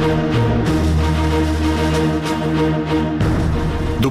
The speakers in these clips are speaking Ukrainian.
Thank you.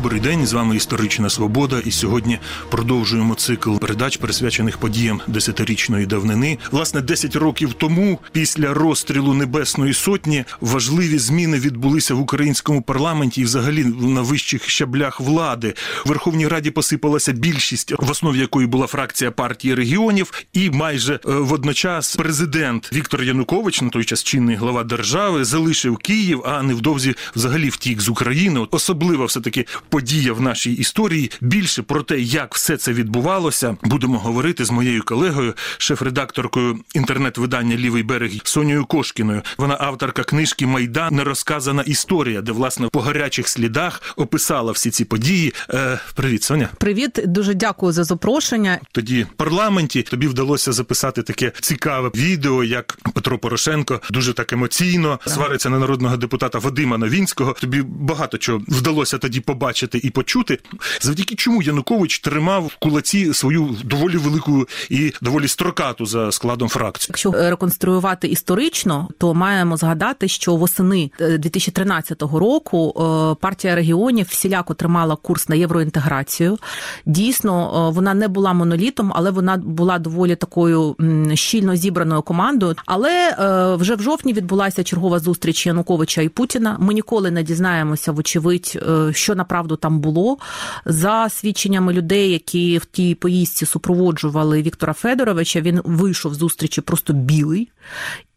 Добрий день, з вами історична свобода. І сьогодні продовжуємо цикл передач, присвячених подіям десятирічної давнини. Власне, 10 років тому, після розстрілу Небесної Сотні, важливі зміни відбулися в українському парламенті і, взагалі, на вищих щаблях влади. В Верховній Раді посипалася більшість, в основі якої була фракція партії регіонів, і майже е, водночас президент Віктор Янукович, на той час чинний глава держави, залишив Київ, а невдовзі взагалі втік з України. От Особлива все таки подія в нашій історії. Більше про те, як все це відбувалося, будемо говорити з моєю колегою, шеф-редакторкою інтернет-видання Лівий берег Сонією Кошкіною. Вона авторка книжки Майдан нерозказана історія, де власне по гарячих слідах описала всі ці події. Е, Привіт, Соня. Привіт, дуже дякую за запрошення. Тоді в парламенті тобі вдалося записати таке цікаве відео, як Петро Порошенко дуже так емоційно свариться на народного депутата Вадима Новінського. Тобі багато чого вдалося тоді побачити і почути. Завдяки чому Янукович тримав в кулаці свою доволі велику і доволі строкату за складом фракцію. Якщо реконструювати історично, то маємо згадати, що восени е, 2013 року е, партія регіонів всіляко тримала курс на євроінтеграцію. Дійсно, е, вона не була монолітом, але вона була доволі такою щільно зібраною командою. Але е, вже в жовтні відбулася чергова зустріч Януковича і Путіна. Ми ніколи не дізнаємося, вочевидь, е, що направду там було. За свідченнями людей, які в тій поїздці супроводжували Віктора Федоровича, він вийшов з зустрічі просто білий.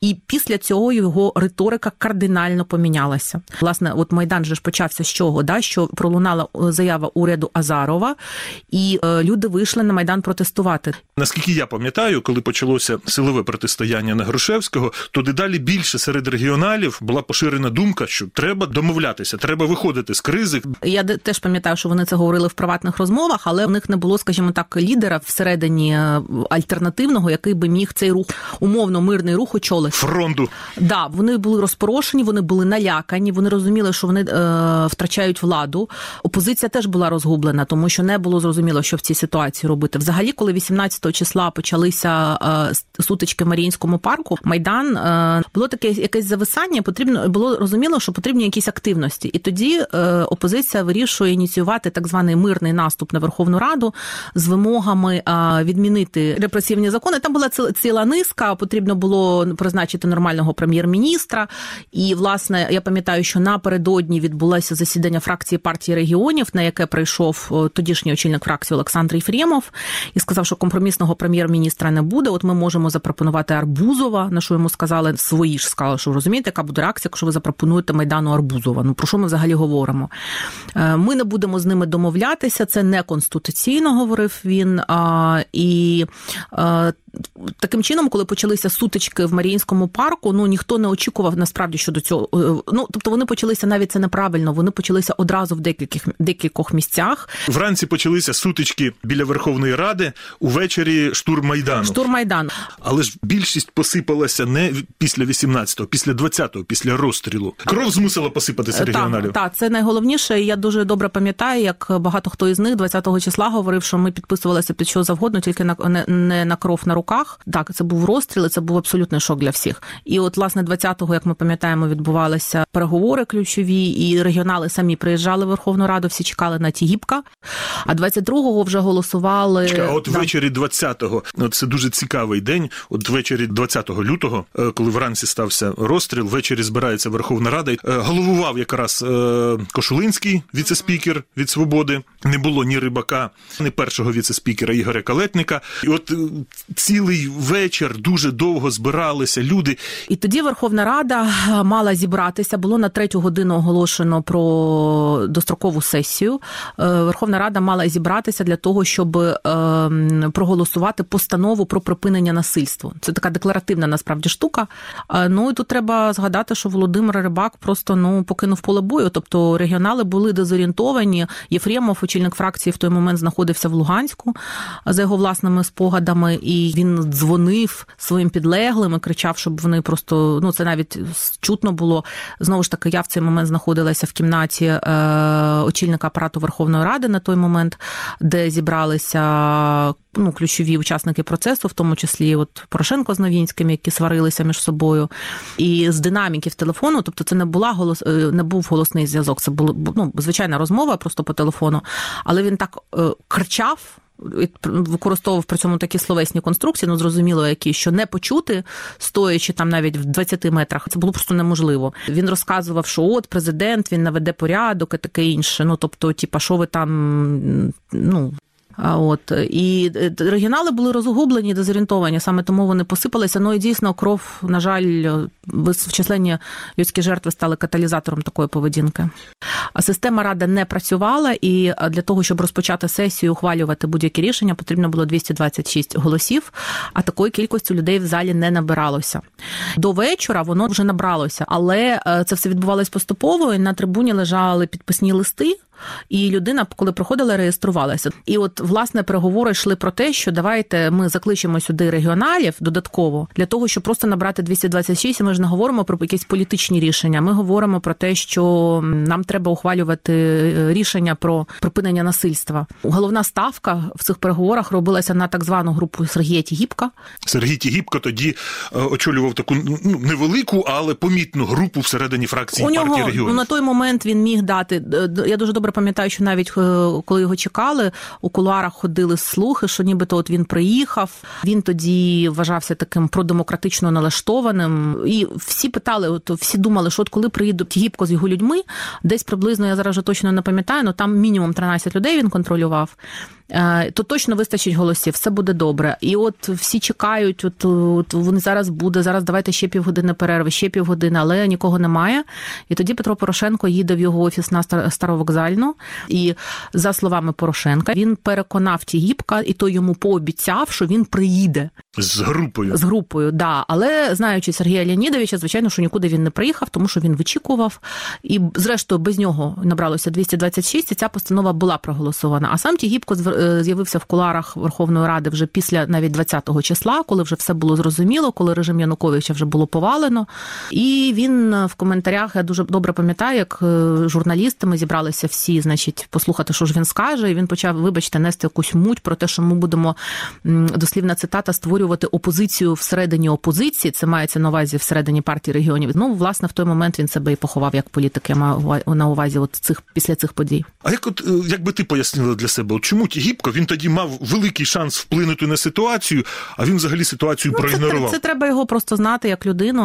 І після цього його риторика кардинально помінялася. Власне, от майдан же ж почався з чого? Да? Що пролунала заява уряду Азарова, і е, люди вийшли на майдан протестувати. Наскільки я пам'ятаю, коли почалося силове протистояння на Грушевського, то дедалі більше серед регіоналів була поширена думка, що треба домовлятися, треба виходити з кризи. Я теж пам'ятаю, що вони це говорили в приватних розмовах, але в них не було, скажімо так, лідера всередині е, альтернативного, який би міг цей рух умовно мирний рух очолити. Фронту Да, вони були розпорошені, вони були налякані, вони розуміли, що вони е, втрачають владу. Опозиція теж була розгублена, тому що не було зрозуміло, що в цій ситуації робити. Взагалі, коли 18 числа почалися е, сутички в Маріїнському парку, майдан е, було таке якесь зависання. Потрібно було розуміло, що потрібні якісь активності, і тоді е, опозиція вирішує ініціювати так званий мирний наступ на Верховну Раду з вимогами е, відмінити репресивні закони. Там була ціла- низка. Потрібно було призначити нормального прем'єр-міністра. І власне я пам'ятаю, що напередодні відбулося засідання фракції партії регіонів, на яке прийшов тодішній очільник фракції Олександр Єфремов і сказав, що компромісного прем'єр-міністра не буде. От ми можемо запропонувати Арбузова. На що йому сказали свої ж сказали, що розумієте, яка буде реакція, якщо ви запропонуєте майдану Арбузова. Ну про що ми взагалі говоримо? Е, Ми не будемо з ними домовлятися. Це не конституційно, говорив він. І е, таким чином, коли почалися сутички в Маріїнському парку, ну ніхто не очікував насправді щодо цього. Е, Ну тобто вони почалися навіть це неправильно. Вони почалися одразу в декількох декількох місцях. вранці почалися сутички біля Верховної Ради. Увечері штурм майдану. Штурм Майдан. Але ж більшість посипалася не після 18-го, після 20-го, після розстрілу. Кров змусила посипатися регіоналів. Так, так, це найголовніше. Я дуже добре пам'ятаю, як багато хто із них 20-го числа говорив, що ми підписувалися під що завгодно, тільки на не, не на кров на руках. Так, це був розстріл, і це був абсолютний шок для всіх. І от, власне, 20-го, як ми пам'ятаємо, відбувалися переговори ключові, і регіонали самі приїжджали в Верховну Раду, всі чекали на Тігіпка. А 22-го вже голосували. Чекай, А от Да. ввечері 20-го, ну, це дуже цікавий день. От ввечері 20 лютого, е, коли вранці стався розстріл, ввечері збирається Верховна Рада. Е, Головував якраз е, Кошулинський, віцеспікер від свободи. Не було ні рибака, ні першого віцеспікера Ігоря Калетника. І от е, цілий вечір дуже довго збиралися люди. І тоді Верховна Рада е, мала зібратися. Було на третю годину оголошено про дострокову сесію. Е, Верховна Рада мала зібратися для того, щоб е, проголосувати постанову про припинення насильства. Це така декларативна насправді штука. Е, Ну і тут треба згадати, що Володимир Рибак просто ну покинув поле бою. Тобто регіонали були дезорієнтовані. Єфремов, очільник фракції, в той момент знаходився в Луганську за його власними спогадами, і він дзвонив своїм підлеглим і кричав, щоб вони просто ну це навіть чутно було. Знову ж таки, я в цей момент знаходилася в кімнаті е, очільника апарату Верховної Ради на той момент, де зібралися ну, ключові учасники процесу, в тому числі от Порошенко з Новінським, які сварилися між собою, і з динаміків телефону, тобто це не була голос, е, не був голосний зв'язок. Це була ну, звичайна розмова просто по телефону, але він так е, кричав. Використовував при цьому такі словесні конструкції, ну зрозуміло, які що не почути, стоячи там навіть в 20 метрах, це було просто неможливо. Він розказував, що от президент він наведе порядок і таке інше. Ну тобто, типа, що ви там ну От і е, регіонали були розгублені, дезорієнтовані, саме тому вони посипалися. Ну і дійсно кров, на жаль, вчислені людські жертви стали каталізатором такої поведінки. Система рада не працювала, і для того, щоб розпочати сесію, ухвалювати будь-які рішення, потрібно було 226 голосів. А такої кількості людей в залі не набиралося. До вечора воно вже набралося, але е, це все відбувалось поступово. і На трибуні лежали підписні листи. І людина, коли проходила, реєструвалася. І от власне переговори йшли про те, що давайте ми закличемо сюди регіоналів додатково для того, щоб просто набрати 226, і Ми ж не говоримо про якісь політичні рішення. Ми говоримо про те, що нам треба ухвалювати е, рішення про припинення насильства. Головна ставка в цих переговорах робилася на так звану групу Сергія Тігіпка. Сергій Тігіпко тоді е, очолював таку ну невелику, але помітну групу всередині фракції У нього, партії регіонів. Ну, на той момент він міг дати. Я дуже добре пам'ятаю, що навіть е, коли його чекали, у кулуарах ходили слухи, що нібито от він приїхав. Він тоді вважався таким продемократично налаштованим. І всі питали, от всі думали, що от коли приїдуть гібко з його людьми, десь приблизно я зараз вже точно не пам'ятаю, але там мінімум 13 людей він контролював. Е, то точно вистачить голосів, все буде добре. І от всі чекають, от, от вони зараз буде, зараз давайте ще півгодини перерви, ще півгодини, але нікого немає. І тоді Петро Порошенко їде в його офіс на Старовокзальну. І за словами Порошенка, він переконав Тігіпка, і той йому пообіцяв, що він приїде. З групою. З групою, да. Але знаючи Сергія Леонідовича, звичайно, що нікуди він не приїхав, тому що він вичікував. І, зрештою, без нього набралося 226, і ця постанова була проголосована. А сам Тігіпко з'явився в куларах Верховної Ради вже після навіть 20-го числа, коли вже все було зрозуміло, коли режим Януковича вже було повалено. І він е, в коментарях я дуже добре пам'ятаю, як е, журналісти ми зібралися всі, значить, послухати, що ж він скаже. І він почав, вибачте, нести якусь муть про те, що ми будемо дослівна цитата створювати опозицію всередині опозиції. Це мається на увазі всередині партії регіонів. Ну, власне, в той момент він себе і поховав як політик. Я маю на увазі, от цих після цих подій. А як от як би ти пояснила для себе, от чому ті Гібко він тоді мав великий шанс вплинути на ситуацію, а він взагалі ситуацію ну, проігнорував. Це, це треба його просто знати як людину.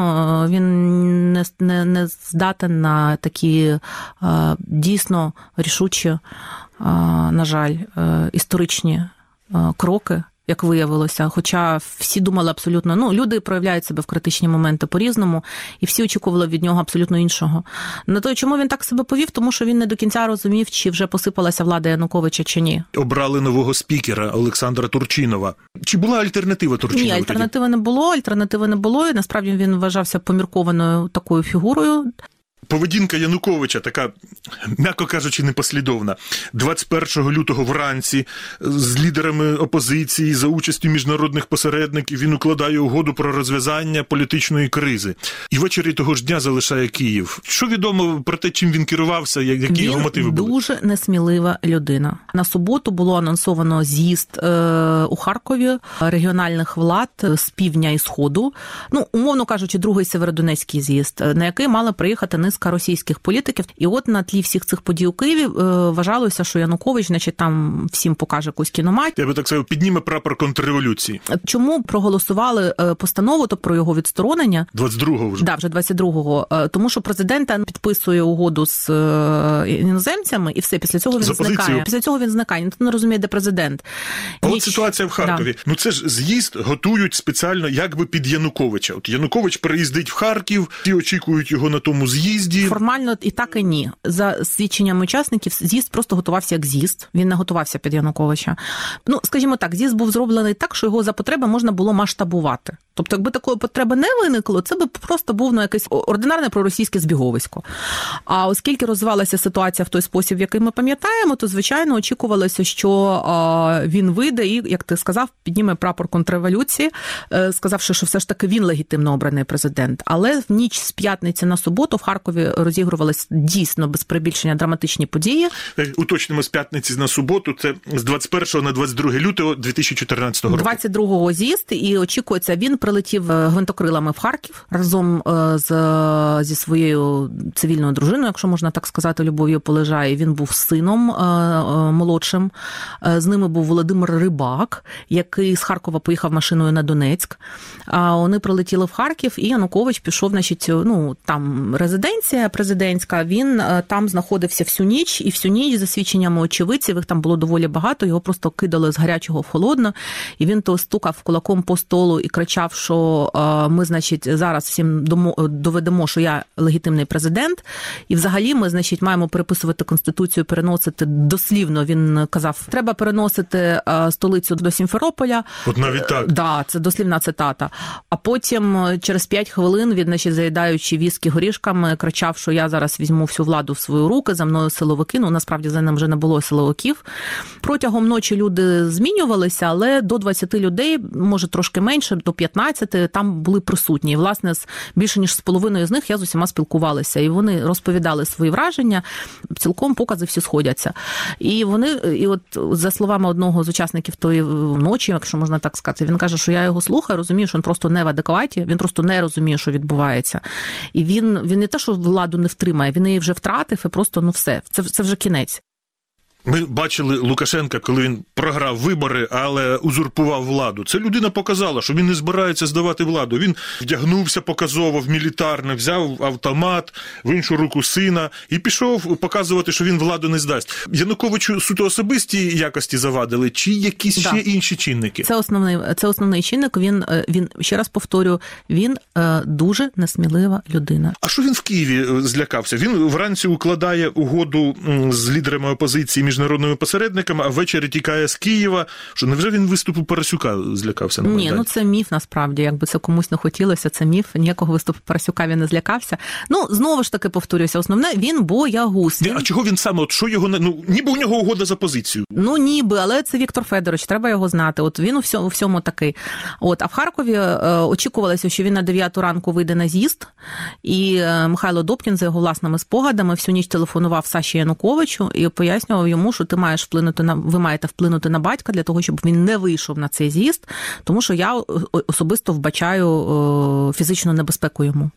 Він не не, не здатен на такі дійсно рішучі, на жаль, е, історичні кроки як виявилося. Хоча всі думали абсолютно, ну люди проявляють себе в критичні моменти по-різному, і всі очікували від нього абсолютно іншого. На то, чому він так себе повів, тому що він не до кінця розумів, чи вже посипалася влада Януковича чи ні. Обрали нового спікера Олександра Турчинова. Чи була альтернатива Турчинова? Ні, альтернативи тоді? не було. Альтернативи не було. і Насправді він вважався поміркованою такою фігурою. Поведінка Януковича така, м'яко кажучи, непослідовна. 21 лютого вранці з лідерами опозиції за участю міжнародних посередників він укладає угоду про розв'язання політичної кризи. І ввечері того ж дня залишає Київ. Що відомо про те, чим він керувався, які він його мотиви були? Дуже несмілива людина. На суботу було анонсовано з'їзд е, у Харкові регіональних влад з півдня і сходу. Ну, умовно кажучи, другий Северодонецький з'їзд, на який мали приїхати низка російських політиків. І от на тлі всіх цих подій у Києві е, вважалося, що Янукович, значить, там всім покаже якусь кіномать. Я би так сказав, підніме прапор контрреволюції. Чому проголосували е, постанову то про його відсторонення? 22-го вже да, вже 22-го. Е, тому що президента підписує угоду з іноземцями, і все після цього він зникає. Після цього він зникає. Ніхто не розуміє, де президент. А Ніч... от ситуація в Харкові. Да. Ну це ж з'їзд готують спеціально, якби під Януковича. От Янукович приїздить в Харків, всі очікують його на тому з'їзді з'їзді? Формально і так і ні. За свідченням учасників, з'їзд просто готувався як з'їзд. Він не готувався під Януковича. Ну, скажімо так, з'їзд був зроблений так, що його за потреби можна було масштабувати. Тобто, якби такої потреби не виникло, це би просто був ну, якесь ординарне проросійське збіговисько. А оскільки розвивалася ситуація в той спосіб, який ми пам'ятаємо, то звичайно очікувалося, що він вийде і, як ти сказав, підніме прапор контрреволюції, е, сказавши, що все ж таки він легітимно обраний президент. Але в ніч з п'ятниці на суботу в Харкові розігрувалися дійсно без прибільшення драматичні події. Е, Уточнимо з п'ятниці на суботу. Це з 21 на 22 лютого 2014 року. 22-го з'їзд, і очікується, він прилетів е, гвинтокрилами в Харків разом е, з зі своєю цивільною дружиною, якщо можна так сказати, Любов'ю Полежає. Він був сином е, молодшим. З ними був Володимир Рибак, який з Харкова поїхав машиною на Донецьк. А вони прилетіли в Харків, і Янукович пішов, значить, ну там резиденція президентська. Він там знаходився всю ніч, і всю ніч, за свідченнями очевидців, їх там було доволі багато. Його просто кидали з гарячого в холодно, і він то стукав кулаком по столу і кричав, що е, ми, значить, зараз всім домо- доведемо, що я легітимний президент. І взагалі ми, значить, маємо переписувати конституцію, переносити дослівно. Він казав, треба переносити е, столицю до Сімферополя. От навіть так. Да, це дослівна цитата. А потім е, через 5 хвилин він, значить, заїдаючи віскі горішками, кричав, що я зараз візьму всю владу в свої руки, за мною силовики. Ну насправді за ним вже не було силовиків. Протягом ночі люди змінювалися, але до 20 людей, може трошки менше, до 15, там були присутні. І, власне, з більше ніж з половиною з них я з усіма спілкувалася, і вони розповідали свої враження. Цілком покази всі сходяться. І вони, і от за словами одного з учасників тої ночі, якщо можна так сказати, він каже, що я його слухаю, розумію, що він просто не в адекваті, він просто не розуміє, що відбувається. І він, він не те, що владу не втримає, він її вже втратив, і просто ну все, це, це вже кінець. Ми бачили Лукашенка, коли він програв вибори, але узурпував владу. Це людина показала, що він не збирається здавати владу. Він вдягнувся показово в мілітарне, взяв автомат в іншу руку сина і пішов показувати, що він владу не здасть. Януковичу суто особисті якості завадили, чи якісь Да. ще інші чинники? Це основний, це основний чинник. Він, е, він ще раз повторю, він е, дуже несмілива людина. А що він в Києві е, злякався? Він вранці укладає угоду з лідерами опозиції міжнародними посередниками, а ввечері тікає з Києва. Що невже він виступу Парасюка злякався на Ні, ну це міф насправді. Якби це комусь не хотілося, це міф. Ніякого виступу Парасюка він не злякався. Ну знову ж таки повторюся, основне він боягуз. Він, а чого він саме? От що його не- ну ніби у нього угода за позицію? Ну ніби, але це Віктор Федорович, треба його знати. От він у всьому, у всьому такий. От, а в Харкові е, очікувалося, що він на 9 ранку вийде на з'їзд, і е, Михайло Добкін за його власними спогадами всю ніч телефонував Саші Януковичу і пояснював йому, що ти маєш вплинути на ви маєте вплинути на батька для того, щоб він не вийшов на цей з'їзд, тому що я особисто вбачаю фізичну небезпеку йому.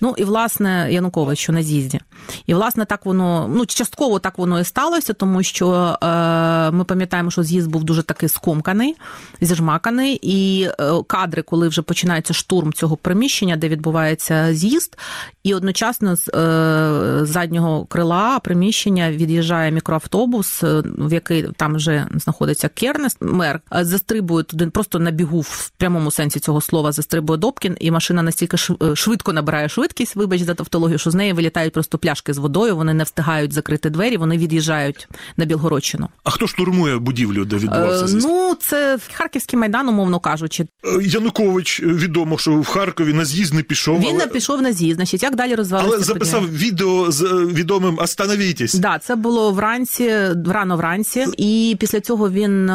Ну і власне Янукович, що на з'їзді. І власне так воно, ну частково так воно і сталося, тому що е, ми пам'ятаємо, що з'їзд був дуже такий скомканий, зіжмаканий, і е, кадри, коли вже починається штурм цього приміщення, де відбувається з'їзд, і одночасно з е, заднього крила приміщення від'їжджає мікроавтобус, в який там вже знаходиться Кернес, мер, застрибує туди просто на бігу в прямому сенсі цього слова, застрибує Добкін, і машина настільки швидко набирає швидкість, вибач за тавтологію, що з неї вилітають просто пляшки з водою, вони не встигають закрити двері, вони від'їжджають на Білгородщину. А хто штурмує будівлю, де відбувався Е, ну, це Харківський майдан, умовно кажучи. Е, Янукович е, відомо, що в Харкові на з'їзд не пішов, Він але, не пішов на з'їзд. Значить, як далі розвивалися але записав відео з відомим «Остановітесь». Да, це було вранці, рано вранці, і після цього він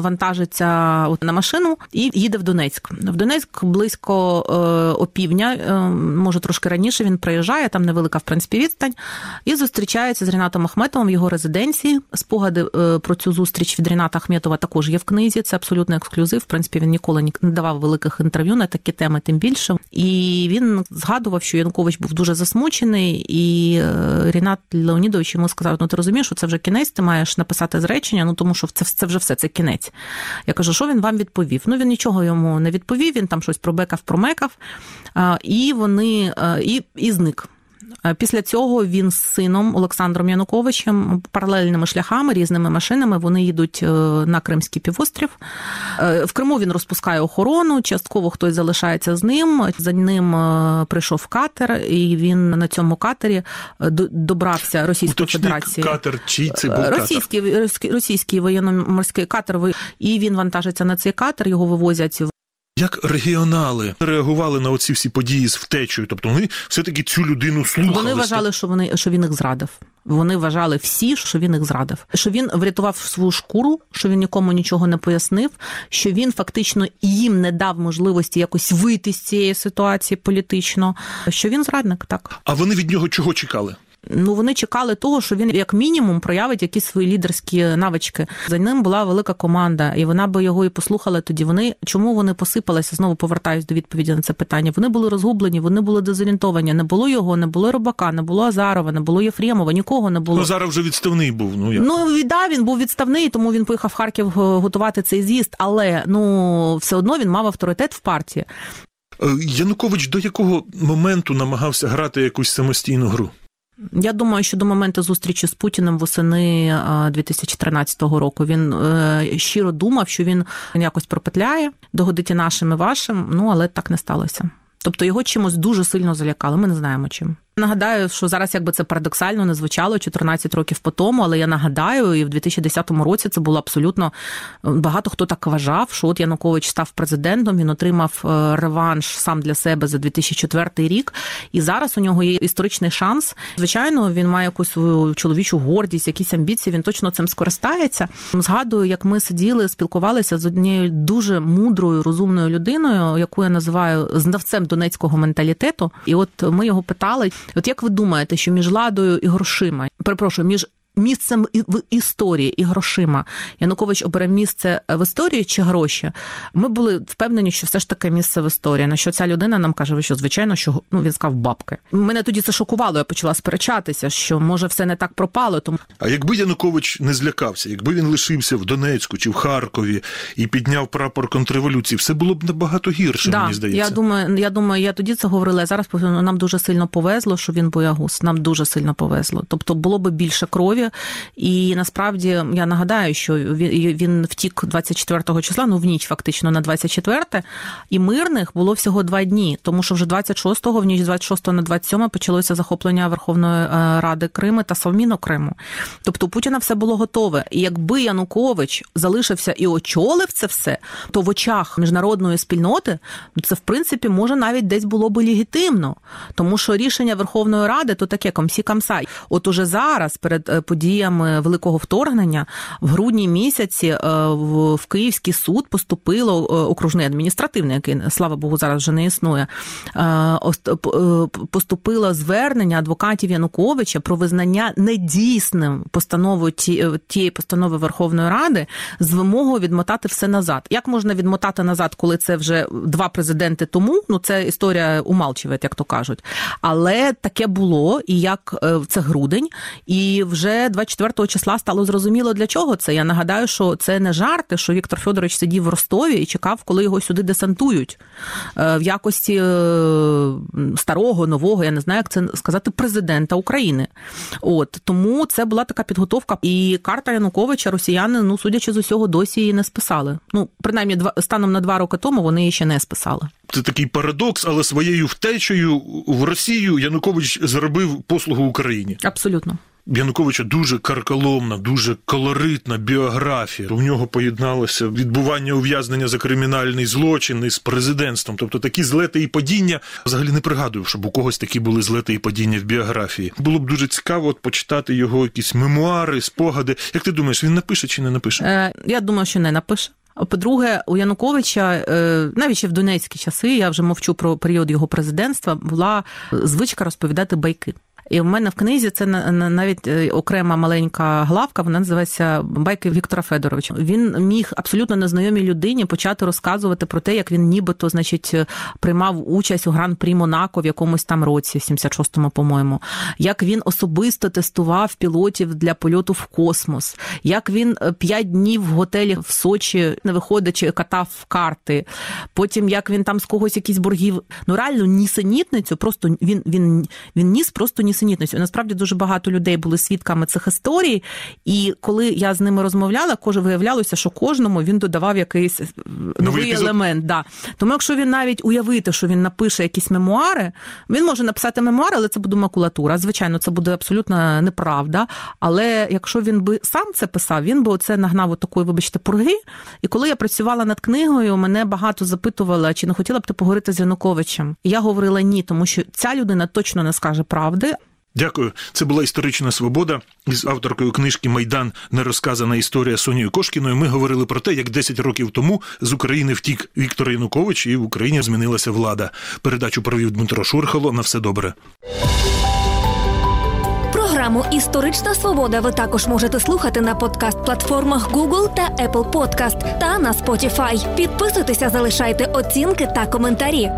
вантажиться на машину і їде в Донецьк. В Донецьк близько е, опівдня, е, може трошки раніше. Він приїжджає, там невелика в принципі відстань, і зустрічається з Рінатом Ахметовим в його резиденції. Спогади е, про цю зустріч від Ріната Ахметова також є в книзі. Це абсолютно ексклюзив. В принципі, він ніколи не давав великих інтерв'ю на такі теми, тим більше. І він згадував, що Янукович був дуже засмучений, і е, Рінат Леонідович йому сказав: ну ти розумієш, що це вже кінець, ти маєш написати зречення, ну тому що це, це вже все, це кінець. Я кажу, що він вам відповів? Ну він нічого йому не відповів, він там щось пробекав, промекав, і вони і, і зник. Е, Після цього він з сином Олександром Януковичем паралельними шляхами, різними машинами вони їдуть е, на Кримський півострів. Е, В Криму він розпускає охорону, частково хтось залишається з ним. За ним прийшов катер, і він на цьому катері до- добрався Російської Уточни, Федерації. катер, чий це був катер? Російський, російський- російський воєнно-морський катер, і він вантажиться на цей катер, його вивозять в Як регіонали реагували на оці всі події з втечею? Тобто вони все-таки цю людину слухали. Вони вважали, що вони що він їх зрадив. Вони вважали всі, що він їх зрадив, що він врятував свою шкуру, що він нікому нічого не пояснив, що він фактично їм не дав можливості якось вийти з цієї ситуації політично. Що він зрадник, так А вони від нього чого чекали? Ну вони чекали того, що він як мінімум проявить якісь свої лідерські навички. За ним була велика команда, і вона би його і послухала. Тоді вони чому вони посипалися? Знову повертаюсь до відповіді на це питання. Вони були розгублені, вони були дезорієнтовані. Не було його, не було Рибака, не було Азарова, не було Єфремова, нікого не було. Ну зараз вже відставний був. Ну як? Ну віддав він був відставний, тому він поїхав в Харків е, готувати цей з'їзд. Але ну все одно він мав авторитет в партії. Е, Янукович до якого моменту намагався грати якусь самостійну гру? Я думаю, що до моменту зустрічі з Путіним восени 2013 року він е, щиро думав, що він якось пропетляє, догодить нашим і вашим. Ну але так не сталося. Тобто його чимось дуже сильно залякали. Ми не знаємо чим. Нагадаю, що зараз, якби це парадоксально не звучало 14 років по тому, але я нагадаю, і в 2010 році це було абсолютно багато хто так вважав, що от Янукович став президентом, він отримав реванш сам для себе за 2004 рік, і зараз у нього є історичний шанс. Звичайно, він має якусь свою чоловічу гордість, якісь амбіції. Він точно цим скористається. Згадую, як ми сиділи, спілкувалися з однією дуже мудрою, розумною людиною, яку я називаю знавцем донецького менталітету. І от ми його питали. От як ви думаєте, що між ладою і грошима, перепрошую, між місцем в історії і грошима Янукович обере місце в історії чи гроші? Ми були впевнені, що все ж таки місце в історії. На що ця людина нам каже, що звичайно, що ну він сказав бабки. Мене тоді це шокувало. Я почала сперечатися, що може все не так пропало. Тому а якби Янукович не злякався, якби він лишився в Донецьку чи в Харкові і підняв прапор контрреволюції, все було б набагато гірше. Да, мені здається. Я думаю, я думаю, я тоді це говорила. а Зараз нам дуже сильно повезло, що він боягуз. Нам дуже сильно повезло. Тобто було б більше крові. І насправді я нагадаю, що він втік 24 числа, ну в ніч фактично на 24, і мирних було всього два дні, тому що вже 26-го, в ніч 26 на 27 почалося захоплення Верховної Ради Криму та Совміну Криму. Тобто у Путіна все було готове. І якби Янукович залишився і очолив це все, то в очах міжнародної спільноти це в принципі може навіть десь було би легітимно, тому що рішення Верховної Ради то таке комсі камсай. От уже зараз перед подіями великого вторгнення в грудні місяці в Київський суд поступило окружний адміністративний, який слава Богу, зараз вже не існує. Поступило звернення адвокатів Януковича про визнання недійсним постановою тієї постанови Верховної Ради з вимогою відмотати все назад. Як можна відмотати назад, коли це вже два президенти тому? Ну це історія умалчує, як то кажуть. Але таке було, і як це грудень, і вже 24 числа стало зрозуміло для чого це. Я нагадаю, що це не жарти, що Віктор Федорович сидів в Ростові і чекав, коли його сюди десантують в якості старого, нового, я не знаю, як це сказати, президента України. От тому це була така підготовка. І карта Януковича росіяни, ну судячи з усього, досі її не списали. Ну, принаймні, два станом на два роки тому вони її ще не списали. Це такий парадокс, але своєю втечею в Росію Янукович зробив послугу Україні. Абсолютно. Януковича дуже карколомна, дуже колоритна біографія. У нього поєдналося відбування ув'язнення за кримінальний злочин із президентством. Тобто такі злети і падіння взагалі не пригадую, щоб у когось такі були злети і падіння в біографії. Було б дуже цікаво от почитати його якісь мемуари, спогади. Як ти думаєш, він напише чи не напише? Е, Я думаю, що не напише. По-друге, у Януковича, навіть ще в донецькі часи, я вже мовчу про період його президентства, була звичка розповідати байки. І в мене в книзі це навіть окрема маленька главка, вона називається Байки Віктора Федоровича. Він міг абсолютно незнайомій людині почати розказувати про те, як він нібито, значить, приймав участь у гран-прі Монако в якомусь там році, в 76-му, по-моєму, як він особисто тестував пілотів для польоту в космос, як він п'ять днів в готелі в Сочі, не виходячи, катав карти. Потім як він там з когось якісь боргів. Ну реально нісенітницю, просто він він, він ніс просто ні нісенітності. Насправді дуже багато людей були свідками цих історій, і коли я з ними розмовляла, кожен виявлялося, що кожному він додавав якийсь е, новий елемент. Да. Тому якщо він навіть уявити, що він напише якісь мемуари, він може написати мемуари, але це буде макулатура. Звичайно, це буде абсолютно неправда. Але якщо він би сам це писав, він би оце нагнав такої, вибачте, пурги. І коли я працювала над книгою, мене багато запитували, чи не хотіла б ти поговорити з Януковичем. І я говорила ні, тому що ця людина точно не скаже правди. Дякую. Це була історична свобода із авторкою книжки Майдан нерозказана історія Сонією Кошкіною. Ми говорили про те, як 10 років тому з України втік Віктор Янукович, і в Україні змінилася влада. Передачу провів Дмитро Шурхало. На все добре. Програму Історична свобода ви також можете слухати на подкаст-платформах Google та Apple Podcast та на Spotify. Підписуйтеся, залишайте оцінки та коментарі.